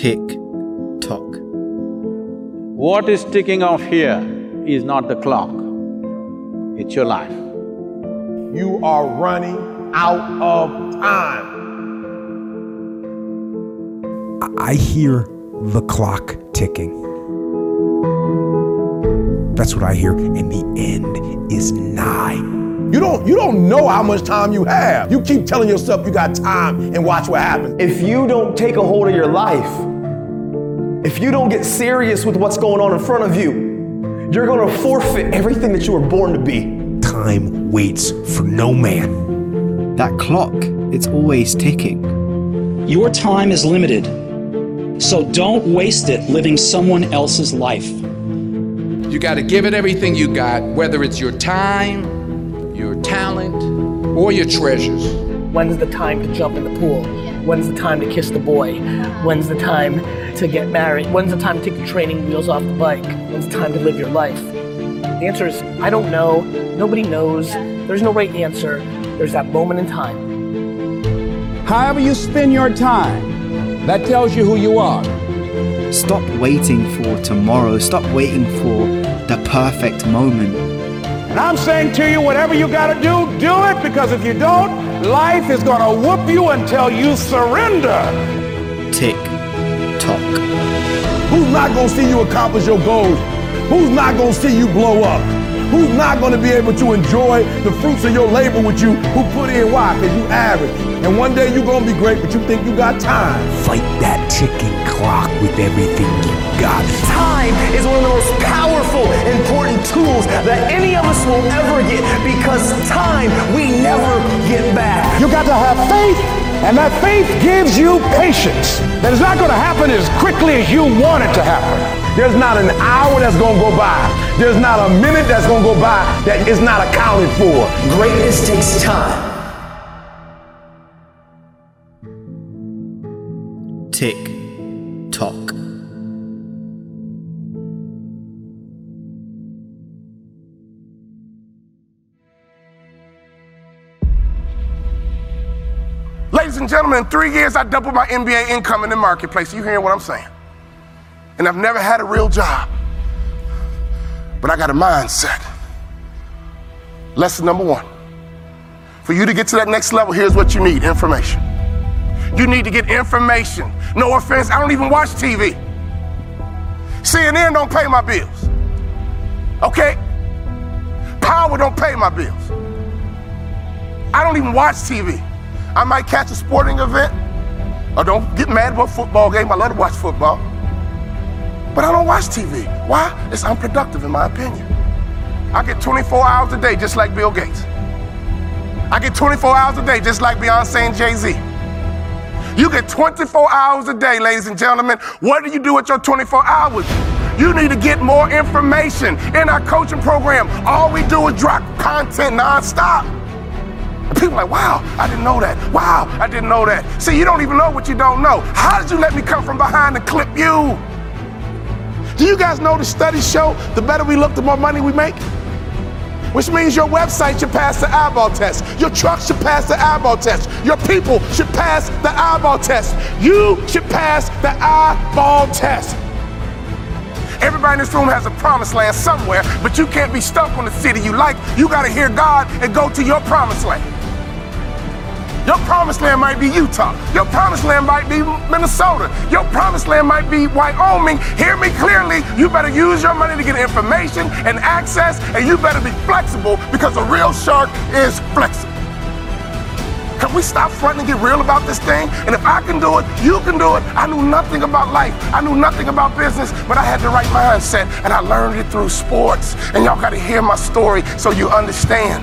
Tick tock. What is ticking off here is not the clock, it's your life. You are running out of time. I hear the clock ticking. That's what I hear, and the end is nigh. You don't you don't know how much time you have. You keep telling yourself you got time and watch what happens. If you don't take a hold of your life, if you don't get serious with what's going on in front of you, you're going to forfeit everything that you were born to be. Time waits for no man. That clock, it's always ticking. Your time is limited, so don't waste it living someone else's life. You got to give it everything you got, whether it's your time, your talent, or your treasures. When's the time to jump in the pool? When's the time to kiss the boy? When's the time to get married? When's the time to take the training wheels off the bike? When's the time to live your life? The answer is I don't know. Nobody knows. There's no right answer. There's that moment in time. However, you spend your time, that tells you who you are. Stop waiting for tomorrow. Stop waiting for the perfect moment. And I'm saying to you, whatever you got to do, do it because if you don't, life is going to whoop you until you surrender. Tick tock. Who's not gonna see you accomplish your goals? Who's not gonna see you blow up? Who's not gonna be able to enjoy the fruits of your labor with you who put in why? Because you average. And one day you're gonna be great, but you think you got time. Fight that ticking clock with everything you got. Time is one of the most powerful, important tools that any of us will ever get because time we never get back. You got to have faith, and that faith gives you patience. That is not going to happen as quickly as you want it to happen. There's not an hour that's gonna go by. There's not a minute that's gonna go by that is not accounted for. Greatness takes time. Tick gentlemen, in three years, I doubled my NBA income in the marketplace. You hearing what I'm saying? And I've never had a real job. But I got a mindset. Lesson number one. For you to get to that next level, here's what you need information. You need to get information. No offense, I don't even watch TV. CNN don't pay my bills. Okay? Power don't pay my bills. I don't even watch TV. I might catch a sporting event. Or don't get mad about football game. I love to watch football. But I don't watch TV. Why? It's unproductive in my opinion. I get 24 hours a day just like Bill Gates. I get 24 hours a day just like Beyonce and Jay-Z. You get 24 hours a day, ladies and gentlemen. What do you do with your 24 hours? You need to get more information in our coaching program. All we do is drop content nonstop. People like, wow, I didn't know that. Wow, I didn't know that. See, you don't even know what you don't know. How did you let me come from behind and clip you? Do you guys know the studies show the better we look, the more money we make? Which means your website should pass the eyeball test. Your truck should pass the eyeball test. Your people should pass the eyeball test. You should pass the eyeball test. Everybody in this room has a promised land somewhere, but you can't be stuck on the city you like. You got to hear God and go to your promised land. Your promised land might be Utah. Your promised land might be Minnesota. Your promised land might be Wyoming. Hear me clearly. You better use your money to get information and access, and you better be flexible because a real shark is flexible. Can we stop fronting and get real about this thing? And if I can do it, you can do it. I knew nothing about life. I knew nothing about business, but I had the right mindset, and I learned it through sports. And y'all got to hear my story so you understand.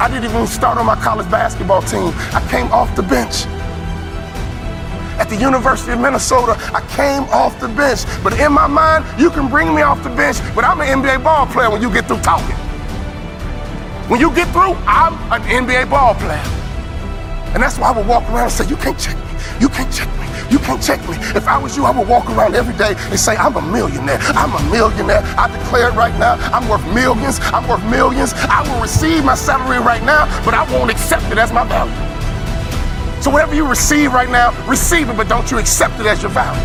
I didn't even start on my college basketball team. I came off the bench. At the University of Minnesota, I came off the bench. But in my mind, you can bring me off the bench, but I'm an NBA ball player when you get through talking. When you get through, I'm an NBA ball player. And that's why I would walk around and say, You can't check me. You can't check me. You can't check me. If I was you, I would walk around every day and say, I'm a millionaire. I'm a millionaire. I declare it right now. I'm worth millions. I'm worth millions. I will receive my salary right now, but I won't accept it as my value. So whatever you receive right now, receive it, but don't you accept it as your value.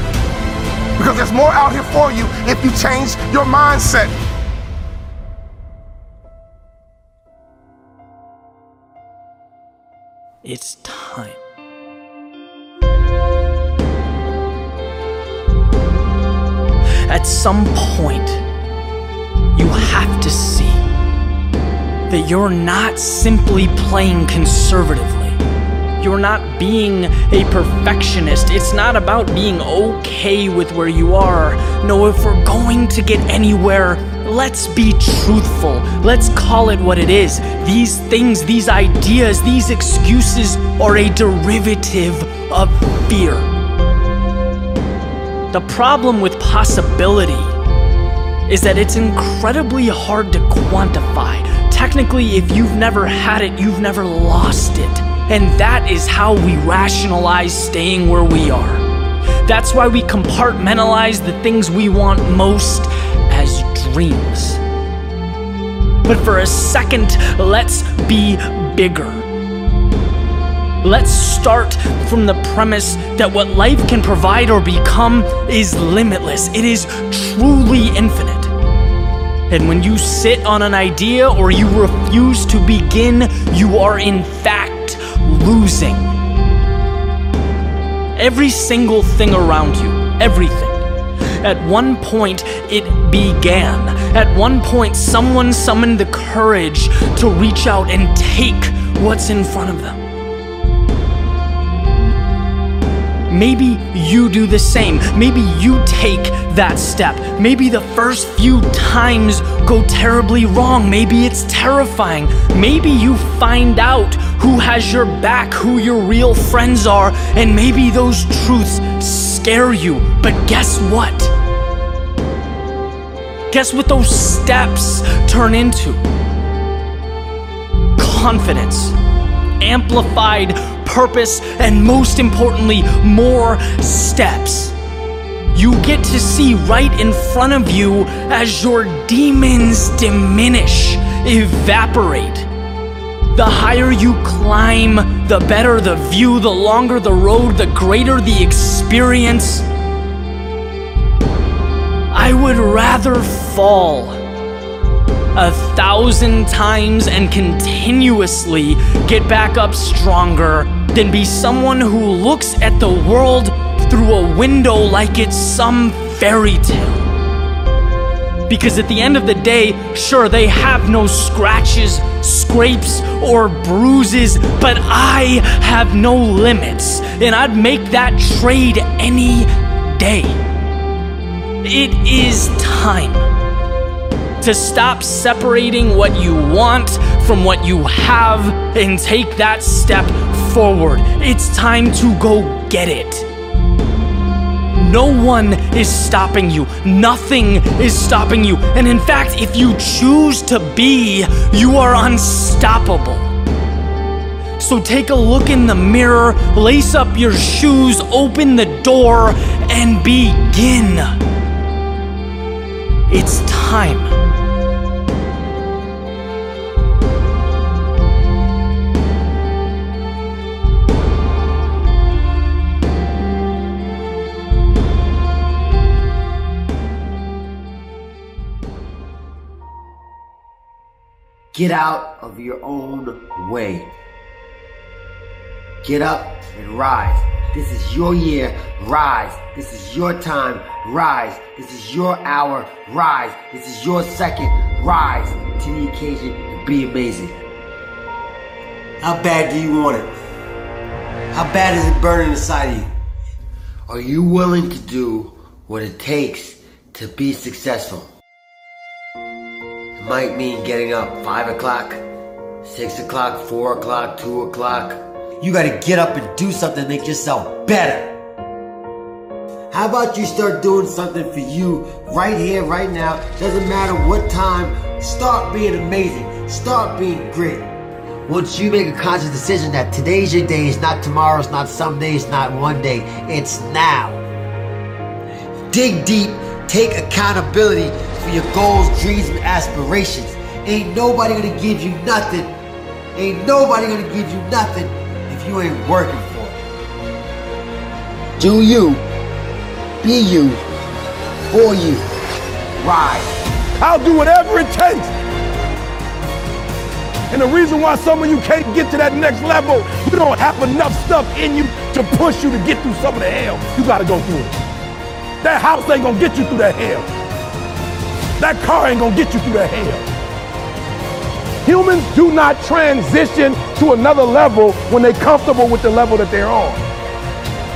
Because there's more out here for you if you change your mindset. It's time. At some point, you have to see that you're not simply playing conservatively. You're not being a perfectionist. It's not about being okay with where you are. No, if we're going to get anywhere, let's be truthful. Let's call it what it is. These things, these ideas, these excuses are a derivative of fear. The problem with possibility is that it's incredibly hard to quantify. Technically, if you've never had it, you've never lost it. And that is how we rationalize staying where we are. That's why we compartmentalize the things we want most as dreams. But for a second, let's be bigger. Let's start from the premise that what life can provide or become is limitless. It is truly infinite. And when you sit on an idea or you refuse to begin, you are in fact losing. Every single thing around you, everything. At one point, it began. At one point, someone summoned the courage to reach out and take what's in front of them. Maybe you do the same. Maybe you take that step. Maybe the first few times go terribly wrong. Maybe it's terrifying. Maybe you find out who has your back, who your real friends are, and maybe those truths scare you. But guess what? Guess what those steps turn into? Confidence, amplified purpose, and most importantly, more steps. You get to see right in front of you as your demons diminish, evaporate. The higher you climb, the better the view, the longer the road, the greater the experience. I would rather fall a thousand times and continuously get back up stronger than be someone who looks at the world through a window like it's some fairy tale. Because at the end of the day, sure, they have no scratches, scrapes, or bruises, but I have no limits, and I'd make that trade any day. It is time to stop separating what you want from what you have and take that step forward. It's time to go get it. No one is stopping you. Nothing is stopping you. And in fact, if you choose to be, you are unstoppable. So take a look in the mirror, lace up your shoes, open the door, and begin. It's time. Get out of your own way. Get up and rise. This is your year. Rise. This is your time. Rise. This is your hour. Rise. This is your second. Rise to the occasion and be amazing. How bad do you want it? How bad is it burning inside of you? Are you willing to do what it takes to be successful? It might mean getting up 5 o'clock, 6 o'clock, 4 o'clock, 2 o'clock. You gotta get up and do something to make yourself better. How about you start doing something for you right here, right now? Doesn't matter what time. Start being amazing. Start being great. Once you make a conscious decision that today's your day, it's not tomorrow's, not some days, not one day, it's now. Dig deep, take accountability for your goals, dreams, and aspirations. Ain't nobody gonna give you nothing. Ain't nobody gonna give you nothing if you ain't working for it. Do you. Be you. For you. Rise. I'll do whatever it takes. And the reason why some of you can't get to that next level, you don't have enough stuff in you to push you to get through some of the hell you gotta go through. It. That house ain't gonna get you through that hell. That car ain't gonna get you through that hell. Humans do not transition to another level when they're comfortable with the level that they're on.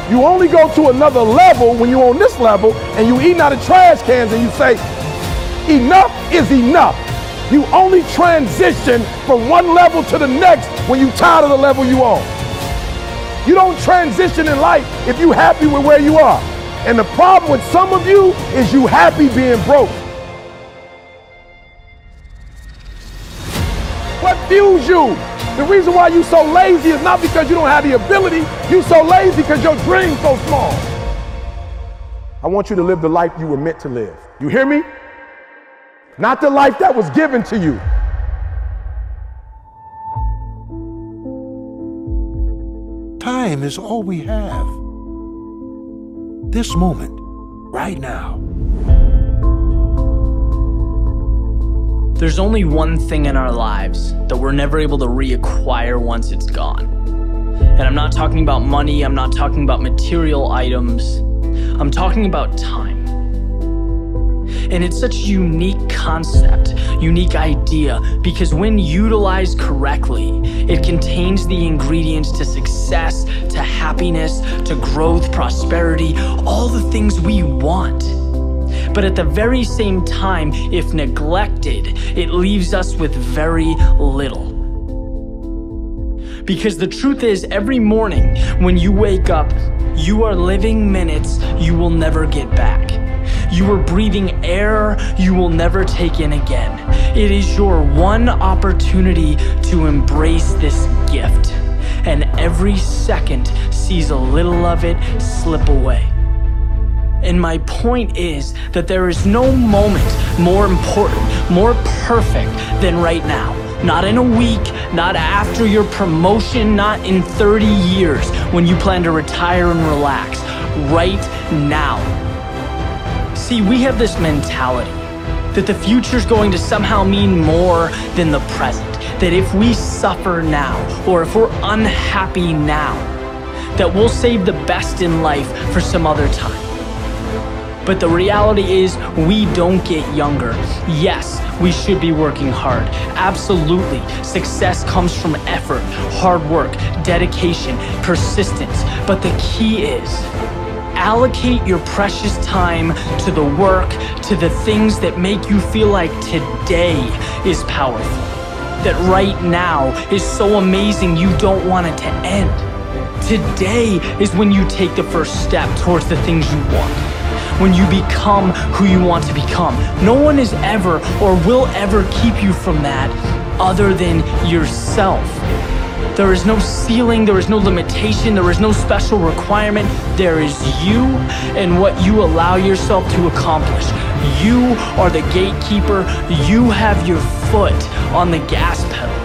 You only go to another level when you're on this level and you eating out of trash cans and you say, enough is enough. You only transition from one level to the next when you're tired of the level you on. You don't transition in life if you happy with where you are. And the problem with some of you is you happy being broke. What fuels you? The reason why you're so lazy is not because you don't have the ability. You're so lazy because your dream's so small. I want you to live the life you were meant to live. You hear me? Not the life that was given to you. Time is all we have. This moment, right now. There's only one thing in our lives that we're never able to reacquire once it's gone. And I'm not talking about money, I'm not talking about material items, I'm talking about time. And it's such a unique concept, unique idea, because when utilized correctly, it contains the ingredients to success, to happiness, to growth, prosperity, all the things we want. But at the very same time, if neglected, it leaves us with very little. Because the truth is, every morning when you wake up, you are living minutes you will never get back. You are breathing air you will never take in again. It is your one opportunity to embrace this gift. And every second sees a little of it slip away. And my point is that there is no moment more important, more perfect than right now. Not in a week, not after your promotion, not in 30 years when you plan to retire and relax. Right now. See, we have this mentality that the future's going to somehow mean more than the present. That if we suffer now, or if we're unhappy now, that we'll save the best in life for some other time. But the reality is, we don't get younger. Yes, we should be working hard. Absolutely. Success comes from effort, hard work, dedication, persistence. But the key is, allocate your precious time to the work, to the things that make you feel like today is powerful. That right now is so amazing you don't want it to end. Today is when you take the first step towards the things you want. When you become who you want to become. No one is ever or will ever keep you from that other than yourself. There is no ceiling, there is no limitation, there is no special requirement. There is you and what you allow yourself to accomplish. You are the gatekeeper, you have your foot on the gas pedal.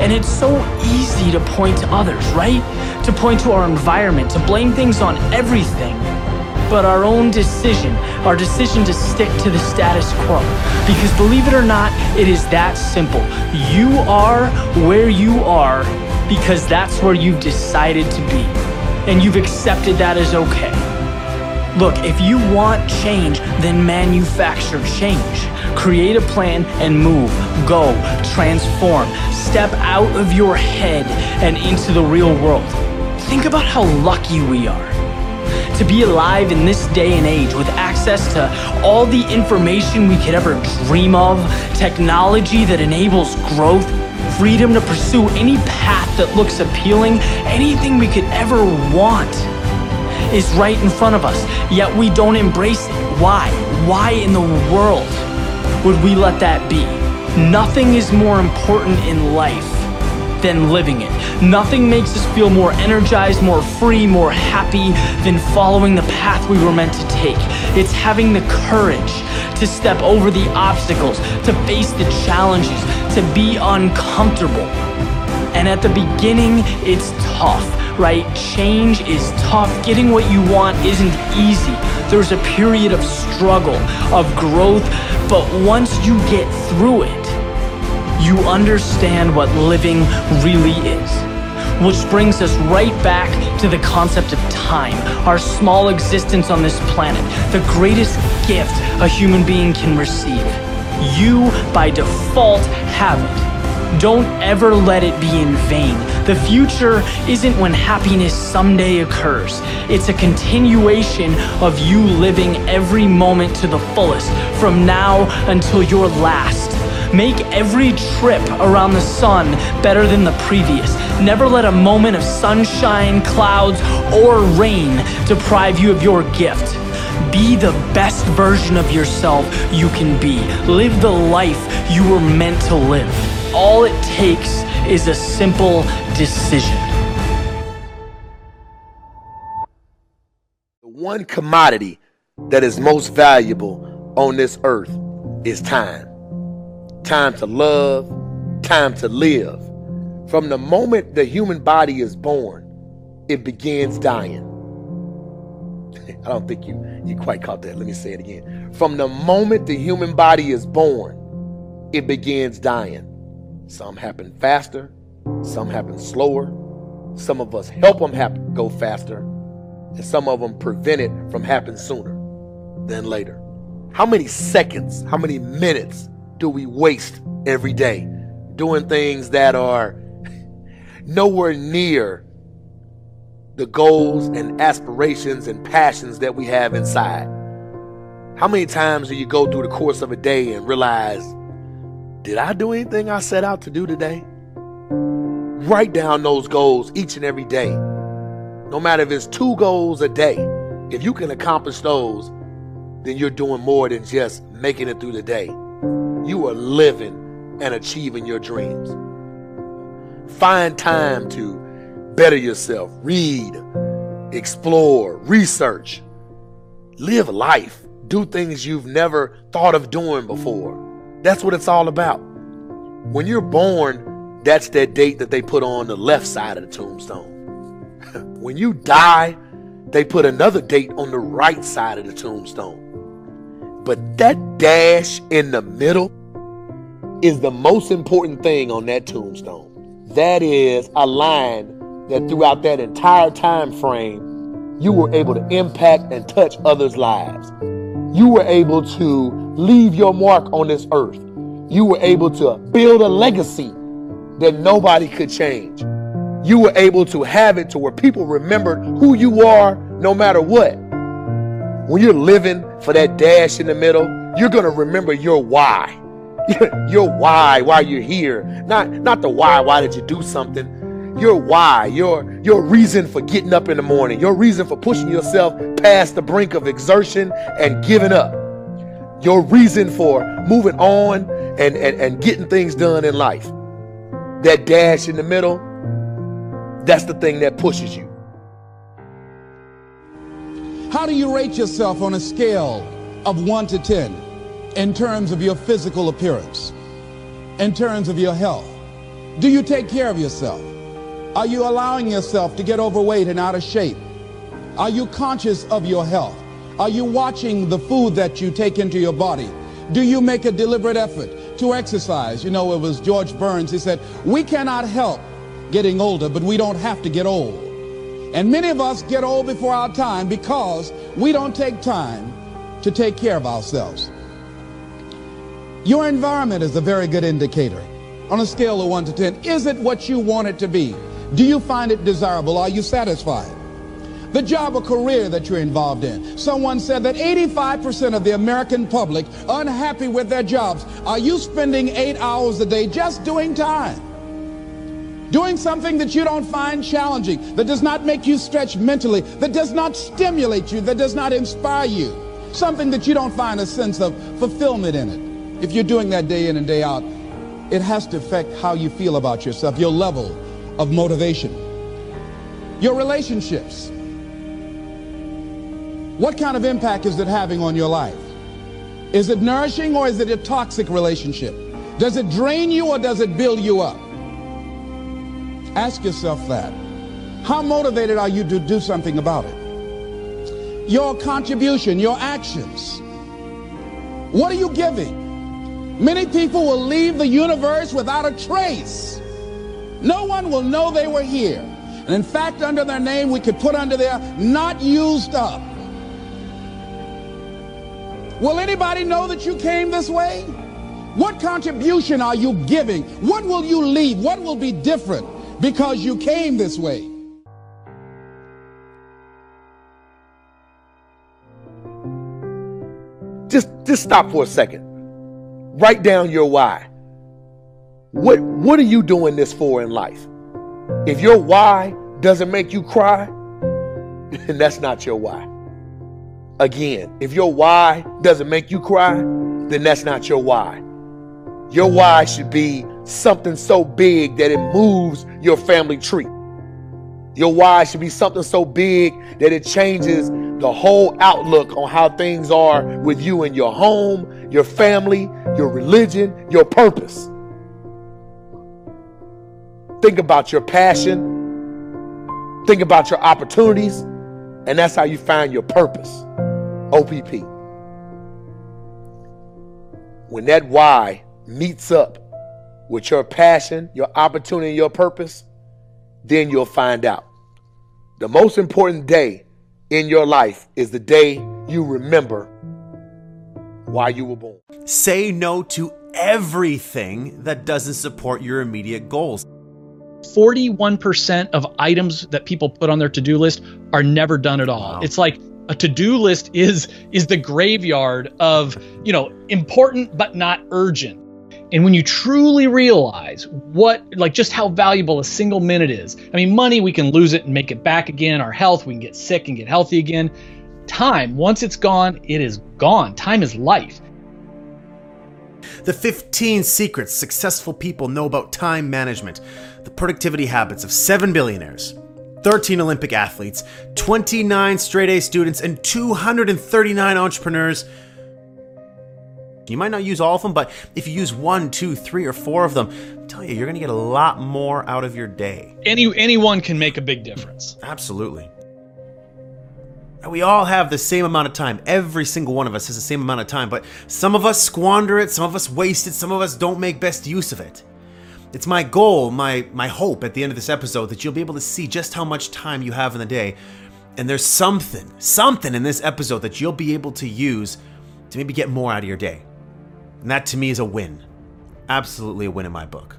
And it's so easy to point to others, right? To point to our environment, to blame things on everything. But our own decision, our decision to stick to the status quo. Because believe it or not, it is that simple. You are where you are because that's where you've decided to be. And you've accepted that as okay. Look, if you want change, then manufacture change. Create a plan and move. Go. Transform. Step out of your head and into the real world. Think about how lucky we are to be alive in this day and age with access to all the information we could ever dream of, technology that enables growth, freedom to pursue any path that looks appealing, anything we could ever want is right in front of us, yet we don't embrace it. Why? Why in the world would we let that be? Nothing is more important in life than living it. Nothing makes us feel more energized, more free, more happy than following the path we were meant to take. It's having the courage to step over the obstacles, to face the challenges, to be uncomfortable. And at the beginning, it's tough. right? Change is tough. Getting what you want isn't easy. There's a period of struggle, of growth, but once you get through it, you understand what living really is. Which brings us right back to the concept of time, our small existence on this planet, the greatest gift a human being can receive. You, by default, have it. Don't ever let it be in vain. The future isn't when happiness someday occurs. It's a continuation of you living every moment to the fullest, from now until your last. Make every trip around the sun better than the previous. Never let a moment of sunshine, clouds, or rain deprive you of your gift. Be the best version of yourself you can be. Live the life you were meant to live. All it takes is a simple decision. The one commodity that is most valuable on this earth is time time to love, time to live. From the moment the human body is born, it begins dying. I don't think you, you quite caught that. Let me say it again. From the moment the human body is born, it begins dying. Some happen faster, some happen slower. Some of us help them happen, go faster, and some of them prevent it from happening sooner than later. How many seconds, how many minutes do we waste every day doing things that are nowhere near the goals and aspirations and passions that we have inside? How many times do you go through the course of a day and realize, did I do anything I set out to do today? Write down those goals each and every day. No matter if it's two goals a day, if you can accomplish those, then you're doing more than just making it through the day you are living and achieving your dreams. Find time to better yourself, read, explore, research, live life, do things you've never thought of doing before. That's what it's all about. When you're born, that's that date that they put on the left side of the tombstone. when you die, they put another date on the right side of the tombstone. But that dash in the middle is the most important thing on that tombstone. That is a line that throughout that entire time frame, you were able to impact and touch others' lives. You were able to leave your mark on this earth. You were able to build a legacy that nobody could change. You were able to have it to where people remembered who you are no matter what. When you're living for that dash in the middle, you're going to remember your why. your why, why you're here. Not not the why, why did you do something? Your why, your your reason for getting up in the morning, your reason for pushing yourself past the brink of exertion and giving up. Your reason for moving on and, and, and getting things done in life. That dash in the middle, that's the thing that pushes you. How do you rate yourself on a scale of 1 to 10 in terms of your physical appearance, in terms of your health? Do you take care of yourself? Are you allowing yourself to get overweight and out of shape? Are you conscious of your health? Are you watching the food that you take into your body? Do you make a deliberate effort to exercise? You know, it was George Burns, he said, we cannot help getting older, but we don't have to get old. And many of us get old before our time because we don't take time to take care of ourselves. Your environment is a very good indicator. On a scale of 1 to 10, is it what you want it to be? Do you find it desirable? Are you satisfied? The job or career that you're involved in. Someone said that 85% of the American public unhappy with their jobs. Are you spending eight hours a day just doing time? Doing something that you don't find challenging, that does not make you stretch mentally, that does not stimulate you, that does not inspire you. Something that you don't find a sense of fulfillment in it. If you're doing that day in and day out, it has to affect how you feel about yourself, your level of motivation. Your relationships. What kind of impact is it having on your life? Is it nourishing or is it a toxic relationship? Does it drain you or does it build you up? Ask yourself that. How motivated are you to do something about it? Your contribution, your actions. What are you giving? Many people will leave the universe without a trace. No one will know they were here. And in fact, under their name, we could put under there, not used up. Will anybody know that you came this way? What contribution are you giving? What will you leave? What will be different because you came this way? Just just stop for a second. Write down your why. What what are you doing this for in life? If your why doesn't make you cry, then that's not your why. Again, if your why doesn't make you cry, then that's not your why. Your why should be something so big that it moves your family tree. Your why should be something so big that it changes the whole outlook on how things are with you and your home, your family, your religion, your purpose. Think about your passion. Think about your opportunities. And that's how you find your purpose. OPP. When that why meets up with your passion, your opportunity, your purpose, then you'll find out. The most important day in your life is the day you remember why you were born. Say no to everything that doesn't support your immediate goals. 41% of items that people put on their to-do list are never done at all. Wow. It's like a to-do list is is the graveyard of, you know, important but not urgent. And when you truly realize what, like just how valuable a single minute is, I mean, money, we can lose it and make it back again. Our health, we can get sick and get healthy again. Time, once it's gone, it is gone. Time is life. The 15 secrets successful people know about time management, the productivity habits of seven billionaires, 13 Olympic athletes, 29 straight A students, and 239 entrepreneurs you might not use all of them, but if you use one, two, three, or four of them, I tell you, you're going to get a lot more out of your day. Any anyone can make a big difference. Absolutely. We all have the same amount of time. Every single one of us has the same amount of time, but some of us squander it, some of us waste it, some of us don't make best use of it. It's my goal, my my hope at the end of this episode that you'll be able to see just how much time you have in the day. And there's something, something in this episode that you'll be able to use to maybe get more out of your day. And that to me is a win. Absolutely a win in my book.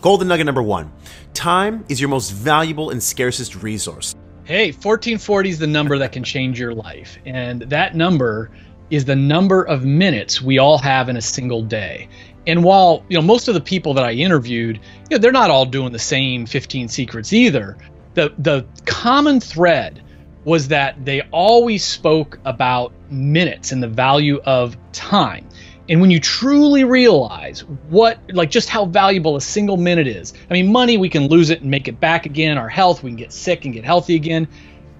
Golden nugget number one time is your most valuable and scarcest resource. Hey, 1440 is the number that can change your life. And that number is the number of minutes we all have in a single day. And while, you know, most of the people that I interviewed, you know, they're not all doing the same 15 secrets either. The the common thread was that they always spoke about minutes and the value of time. And when you truly realize what, like, just how valuable a single minute is, I mean, money, we can lose it and make it back again. Our health, we can get sick and get healthy again.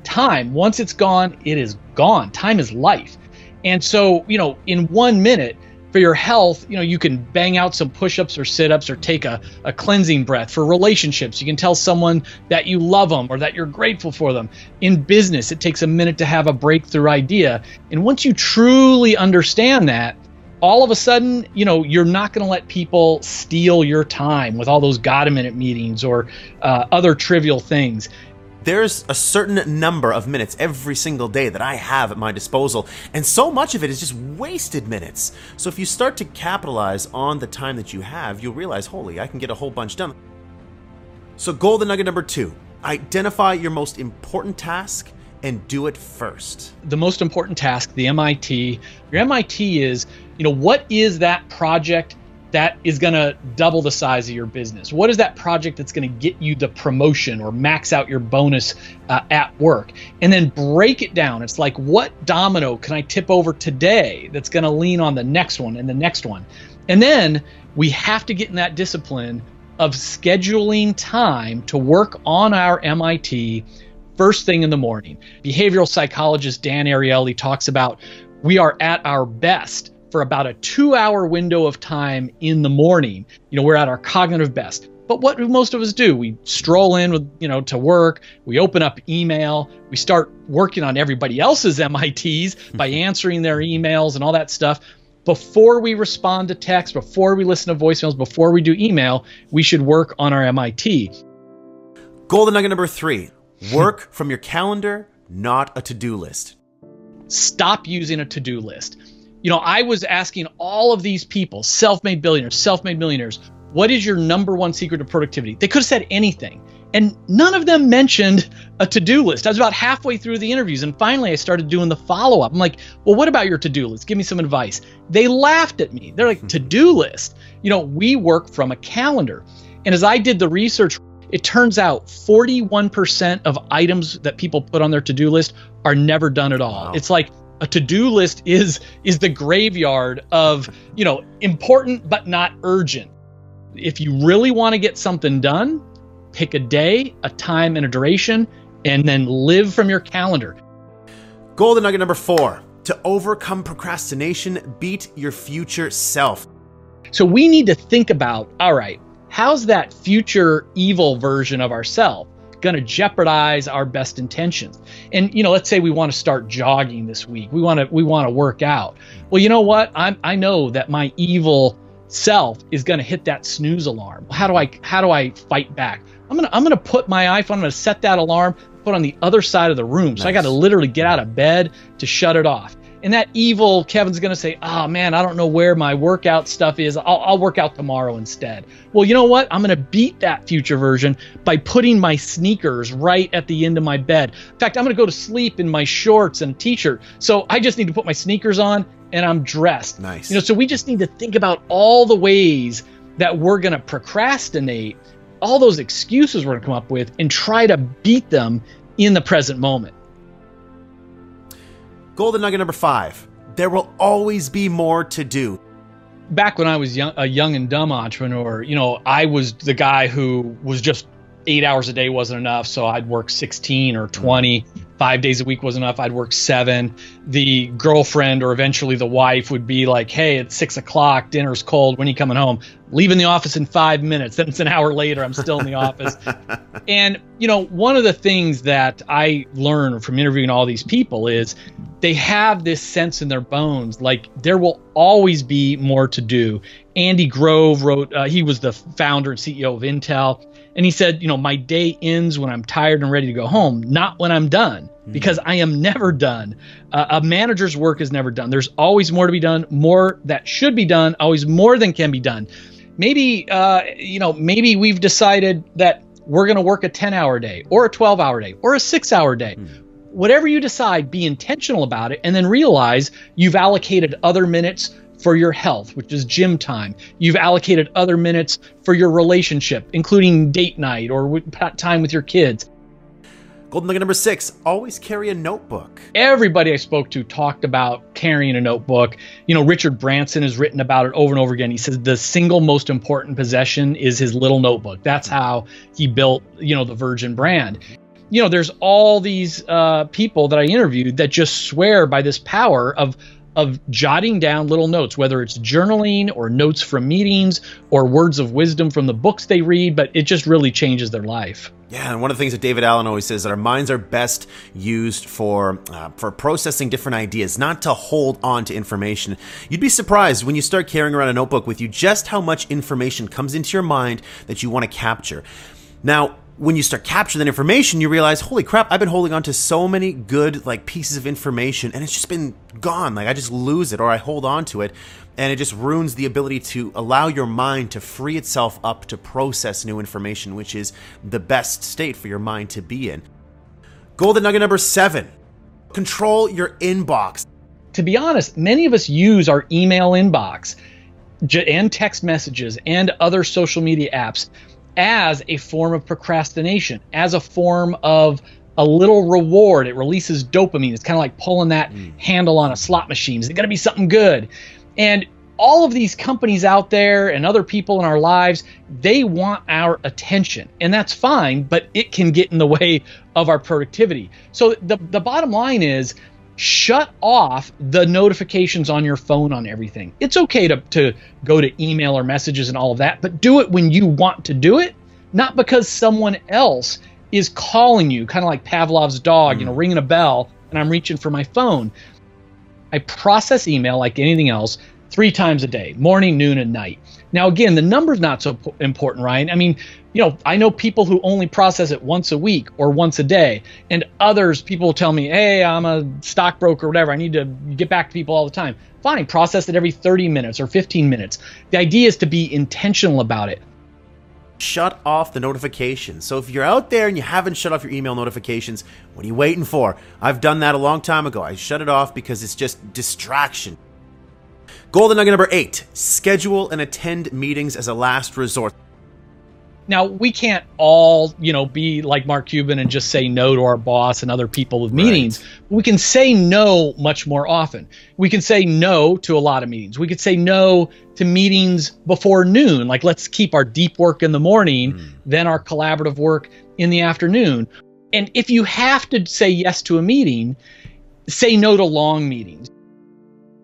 Time, once it's gone, it is gone. Time is life. And so, you know, in one minute, for your health, you know, you can bang out some push ups or sit ups or take a, a cleansing breath. For relationships, you can tell someone that you love them or that you're grateful for them. In business, it takes a minute to have a breakthrough idea. And once you truly understand that, all of a sudden, you know, you're not going to let people steal your time with all those God a minute meetings or uh, other trivial things. There's a certain number of minutes every single day that I have at my disposal, and so much of it is just wasted minutes. So if you start to capitalize on the time that you have, you'll realize, holy, I can get a whole bunch done. So, golden nugget number two identify your most important task and do it first. The most important task, the MIT, your MIT is, you know, what is that project that is going to double the size of your business? What is that project that's going to get you the promotion or max out your bonus uh, at work? And then break it down. It's like, what domino can I tip over today that's going to lean on the next one and the next one? And then we have to get in that discipline of scheduling time to work on our MIT first thing in the morning. Behavioral psychologist Dan Ariely talks about we are at our best for about a two hour window of time in the morning. You know, we're at our cognitive best. But what do most of us do? We stroll in with, you know, to work, we open up email, we start working on everybody else's MITs by answering their emails and all that stuff. Before we respond to text, before we listen to voicemails, before we do email, we should work on our MIT. Golden nugget number three work from your calendar, not a to do list. Stop using a to do list. You know, I was asking all of these people, self made billionaires, self made millionaires, what is your number one secret of productivity? They could have said anything. And none of them mentioned a to do list. I was about halfway through the interviews. And finally, I started doing the follow up. I'm like, well, what about your to do list? Give me some advice. They laughed at me. They're like, hmm. to do list? You know, we work from a calendar. And as I did the research, it turns out 41% of items that people put on their to do list are never done at all. Wow. It's like a to-do list is is the graveyard of you know important but not urgent. If you really want to get something done pick a day a time and a duration and then live from your calendar. Golden nugget number four to overcome procrastination beat your future self. So we need to think about all right how's that future evil version of ourselves going to jeopardize our best intentions. And you know, let's say we want to start jogging this week. We want to we want to work out. Well, you know what? I I know that my evil self is going to hit that snooze alarm. How do I how do I fight back? I'm going to I'm going to put my iPhone I'm going to set that alarm put on the other side of the room. Nice. So I got to literally get out of bed to shut it off. And that evil Kevin's going to say, oh man, I don't know where my workout stuff is. I'll, I'll work out tomorrow instead. Well, you know what? I'm going to beat that future version by putting my sneakers right at the end of my bed. In fact, I'm going to go to sleep in my shorts and t shirt. So I just need to put my sneakers on and I'm dressed. Nice. You know, so we just need to think about all the ways that we're going to procrastinate, all those excuses we're going to come up with, and try to beat them in the present moment. Golden nugget number five there will always be more to do. Back when I was young, a young and dumb entrepreneur, you know, I was the guy who was just eight hours a day wasn't enough. So I'd work 16 or 20. Five days a week was enough. I'd work seven. The girlfriend or eventually the wife would be like, Hey, it's six o'clock. Dinner's cold. When are you coming home? Leaving the office in five minutes. Then it's an hour later. I'm still in the office. And, you know, one of the things that I learned from interviewing all these people is they have this sense in their bones like there will always be more to do. Andy Grove wrote, uh, he was the founder and CEO of Intel and he said, you know, my day ends when I'm tired and ready to go home, not when I'm done, mm-hmm. because I am never done. Uh, a manager's work is never done. There's always more to be done, more that should be done, always more than can be done. Maybe, uh, you know, maybe we've decided that we're going to work a 10 hour day or a 12 hour day or a six hour day. Mm-hmm whatever you decide, be intentional about it, and then realize you've allocated other minutes for your health, which is gym time. You've allocated other minutes for your relationship, including date night or time with your kids. Golden nugget number six always carry a notebook. Everybody I spoke to talked about carrying a notebook. You know, Richard Branson has written about it over and over again. He says the single most important possession is his little notebook. That's how he built, you know, the Virgin brand you know, there's all these uh, people that I interviewed that just swear by this power of of jotting down little notes, whether it's journaling or notes from meetings or words of wisdom from the books they read, but it just really changes their life. Yeah, and one of the things that David Allen always says that our minds are best used for uh, for processing different ideas, not to hold on to information. You'd be surprised when you start carrying around a notebook with you just how much information comes into your mind that you want to capture. Now, when you start capturing that information, you realize, holy crap, I've been holding on to so many good like pieces of information and it's just been gone. Like I just lose it or I hold on to it and it just ruins the ability to allow your mind to free itself up to process new information, which is the best state for your mind to be in. Golden nugget number seven control your inbox. To be honest, many of us use our email inbox and text messages and other social media apps as a form of procrastination, as a form of a little reward. It releases dopamine. It's kind of like pulling that mm. handle on a slot machine. Is it going to be something good? And all of these companies out there and other people in our lives, they want our attention. And that's fine, but it can get in the way of our productivity. So the, the bottom line is shut off the notifications on your phone on everything. It's okay to, to go to email or messages and all of that, but do it when you want to do it, not because someone else is calling you, kind of like Pavlov's dog, you know, mm. ringing a bell and I'm reaching for my phone. I process email like anything else three times a day morning, noon, and night. Now, again, the number's not so important, Ryan. I mean, you know, I know people who only process it once a week or once a day, and others, people tell me, hey, I'm a stockbroker or whatever. I need to get back to people all the time. Fine, process it every 30 minutes or 15 minutes. The idea is to be intentional about it. Shut off the notifications. So if you're out there and you haven't shut off your email notifications, what are you waiting for? I've done that a long time ago. I shut it off because it's just distraction. Golden nugget number eight schedule and attend meetings as a last resort. Now, we can't all, you know, be like Mark Cuban and just say no to our boss and other people with meetings. Right. We can say no much more often. We can say no to a lot of meetings. We could say no to meetings before noon. Like, let's keep our deep work in the morning, mm. then our collaborative work in the afternoon. And if you have to say yes to a meeting, say no to long meetings.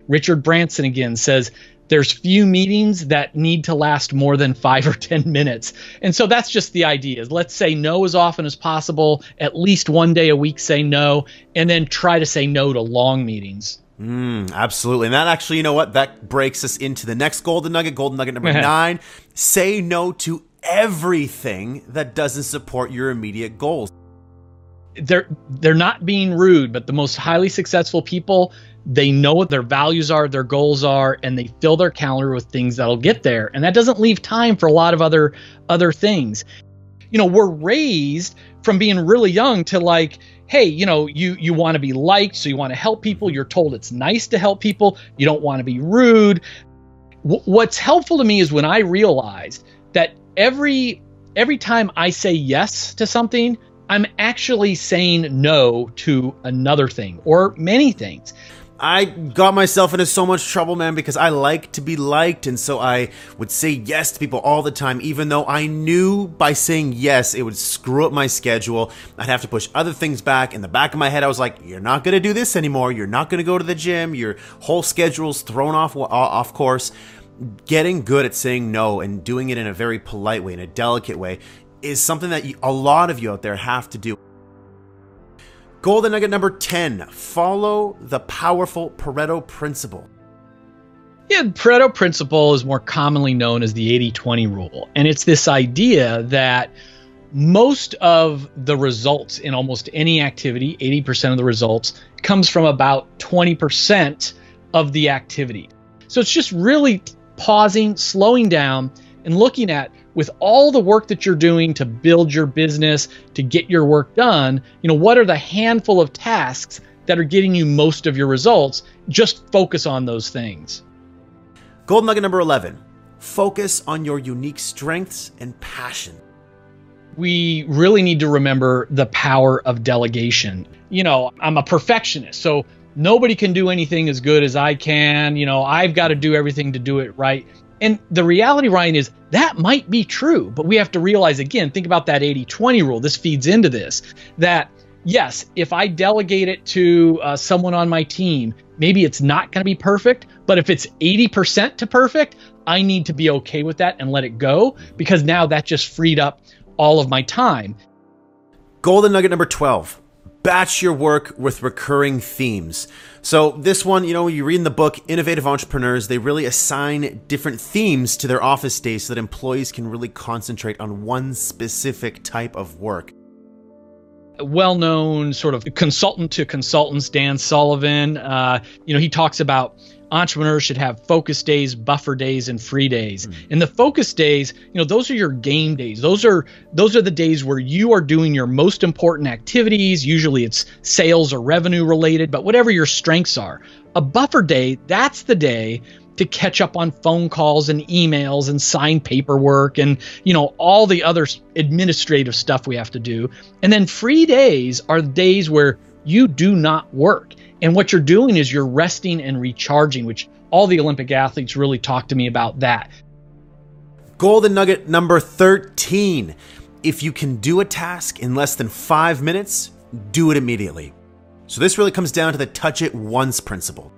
Richard Branson again says there's few meetings that need to last more than five or 10 minutes. And so that's just the idea is let's say no as often as possible, at least one day a week say no, and then try to say no to long meetings. Mm, absolutely. And that actually, you know what? That breaks us into the next golden nugget, golden nugget number nine. Say no to everything that doesn't support your immediate goals. They're they're not being rude, but the most highly successful people they know what their values are, their goals are, and they fill their calendar with things that'll get there. And that doesn't leave time for a lot of other other things. You know, we're raised from being really young to like, hey, you know, you you want to be liked, so you want to help people. You're told it's nice to help people. You don't want to be rude. W- what's helpful to me is when I realized that every every time I say yes to something, I'm actually saying no to another thing or many things. I got myself into so much trouble, man, because I like to be liked, and so I would say yes to people all the time, even though I knew by saying yes it would screw up my schedule. I'd have to push other things back. In the back of my head, I was like, "You're not gonna do this anymore. You're not gonna go to the gym. Your whole schedule's thrown off off course." Getting good at saying no and doing it in a very polite way, in a delicate way, is something that a lot of you out there have to do. Golden nugget number 10 follow the powerful Pareto principle. Yeah, Pareto principle is more commonly known as the 80 20 rule. And it's this idea that most of the results in almost any activity, 80% of the results, comes from about 20% of the activity. So it's just really pausing, slowing down, and looking at with all the work that you're doing to build your business, to get your work done, you know, what are the handful of tasks that are getting you most of your results? Just focus on those things. Gold nugget number 11 focus on your unique strengths and passion. We really need to remember the power of delegation. You know, I'm a perfectionist, so nobody can do anything as good as I can. You know, I've got to do everything to do it right. And the reality, Ryan, is that might be true, but we have to realize again, think about that 80 20 rule. This feeds into this that yes, if I delegate it to uh, someone on my team, maybe it's not going to be perfect, but if it's 80% to perfect, I need to be okay with that and let it go because now that just freed up all of my time. Golden nugget number 12 batch your work with recurring themes. So, this one, you know, you read in the book, Innovative Entrepreneurs, they really assign different themes to their office days so that employees can really concentrate on one specific type of work well known sort of consultant to consultants, Dan Sullivan. Uh, you know, he talks about entrepreneurs should have focus days, buffer days, and free days. Mm. And the focus days, you know, those are your game days. Those are those are the days where you are doing your most important activities. Usually it's sales or revenue related, but whatever your strengths are. A buffer day, that's the day to catch up on phone calls and emails and sign paperwork and you know all the other administrative stuff we have to do. And then free days are days where you do not work and what you're doing is you're resting and recharging, which all the Olympic athletes really talk to me about that. Golden nugget number 13. If you can do a task in less than five minutes, do it immediately. So this really comes down to the touch it once principle.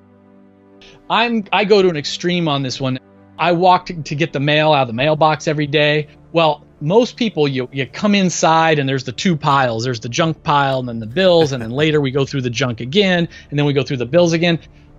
I'm I go to an extreme on this one. I walk to, to get the mail out of the mailbox every day. Well, most people you you come inside and there's the two piles. There's the junk pile and then the bills and then later we go through the junk again and then we go through the bills again.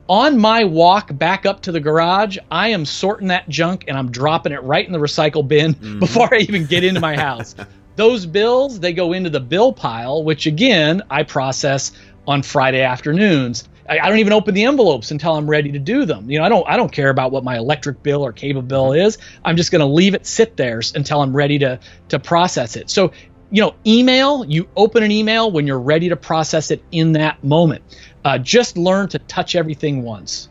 On my walk back up to the garage, I am sorting that junk and I'm dropping it right in the recycle bin mm-hmm. before I even get into my house. Those bills, they go into the bill pile, which again, I process on Friday afternoons. I, I don't even open the envelopes until I'm ready to do them. You know, I don't I don't care about what my electric bill or cable bill is. I'm just going to leave it sit there until I'm ready to to process it. So, you know, email, you open an email when you're ready to process it in that moment. Uh, just learn to touch everything once.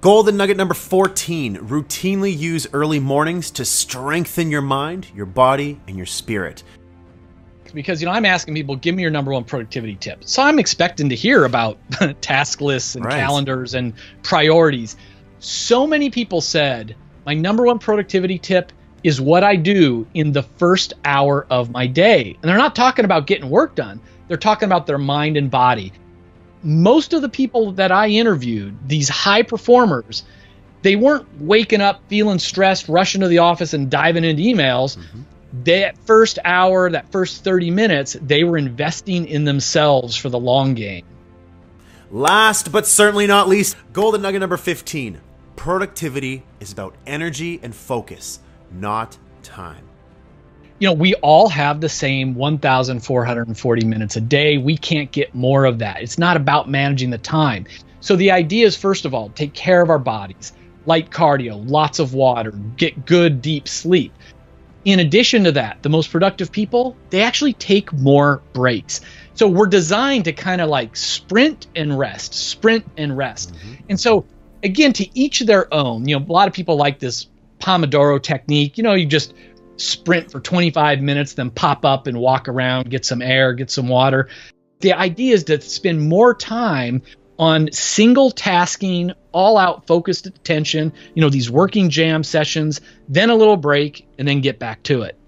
Golden nugget number 14 routinely use early mornings to strengthen your mind, your body, and your spirit. Because you know I'm asking people, give me your number one productivity tip. So I'm expecting to hear about task lists and Right. calendars and priorities. So many people said my number one productivity tip is what I do in the first hour of my day. And they're not talking about getting work done. They're talking about their mind and body. Most of the people that I interviewed, these high performers, they weren't waking up feeling stressed, rushing to the office and diving into emails mm-hmm. That first hour, that first 30 minutes, they were investing in themselves for the long game. Last but certainly not least, golden nugget number 15 productivity is about energy and focus, not time. You know, we all have the same 1,440 minutes a day. We can't get more of that. It's not about managing the time. So the idea is, first of all, take care of our bodies, light cardio, lots of water, get good deep sleep. In addition to that, the most productive people, they actually take more breaks. So we're designed to kind of like sprint and rest, sprint and rest. Mm-hmm. And so again, to each their own. You know, a lot of people like this Pomodoro technique. You know, you just sprint for 25 minutes, then pop up and walk around, get some air, get some water. The idea is to spend more time on single tasking, all out focused attention, you know, these working jam sessions, then a little break, and then get back to it.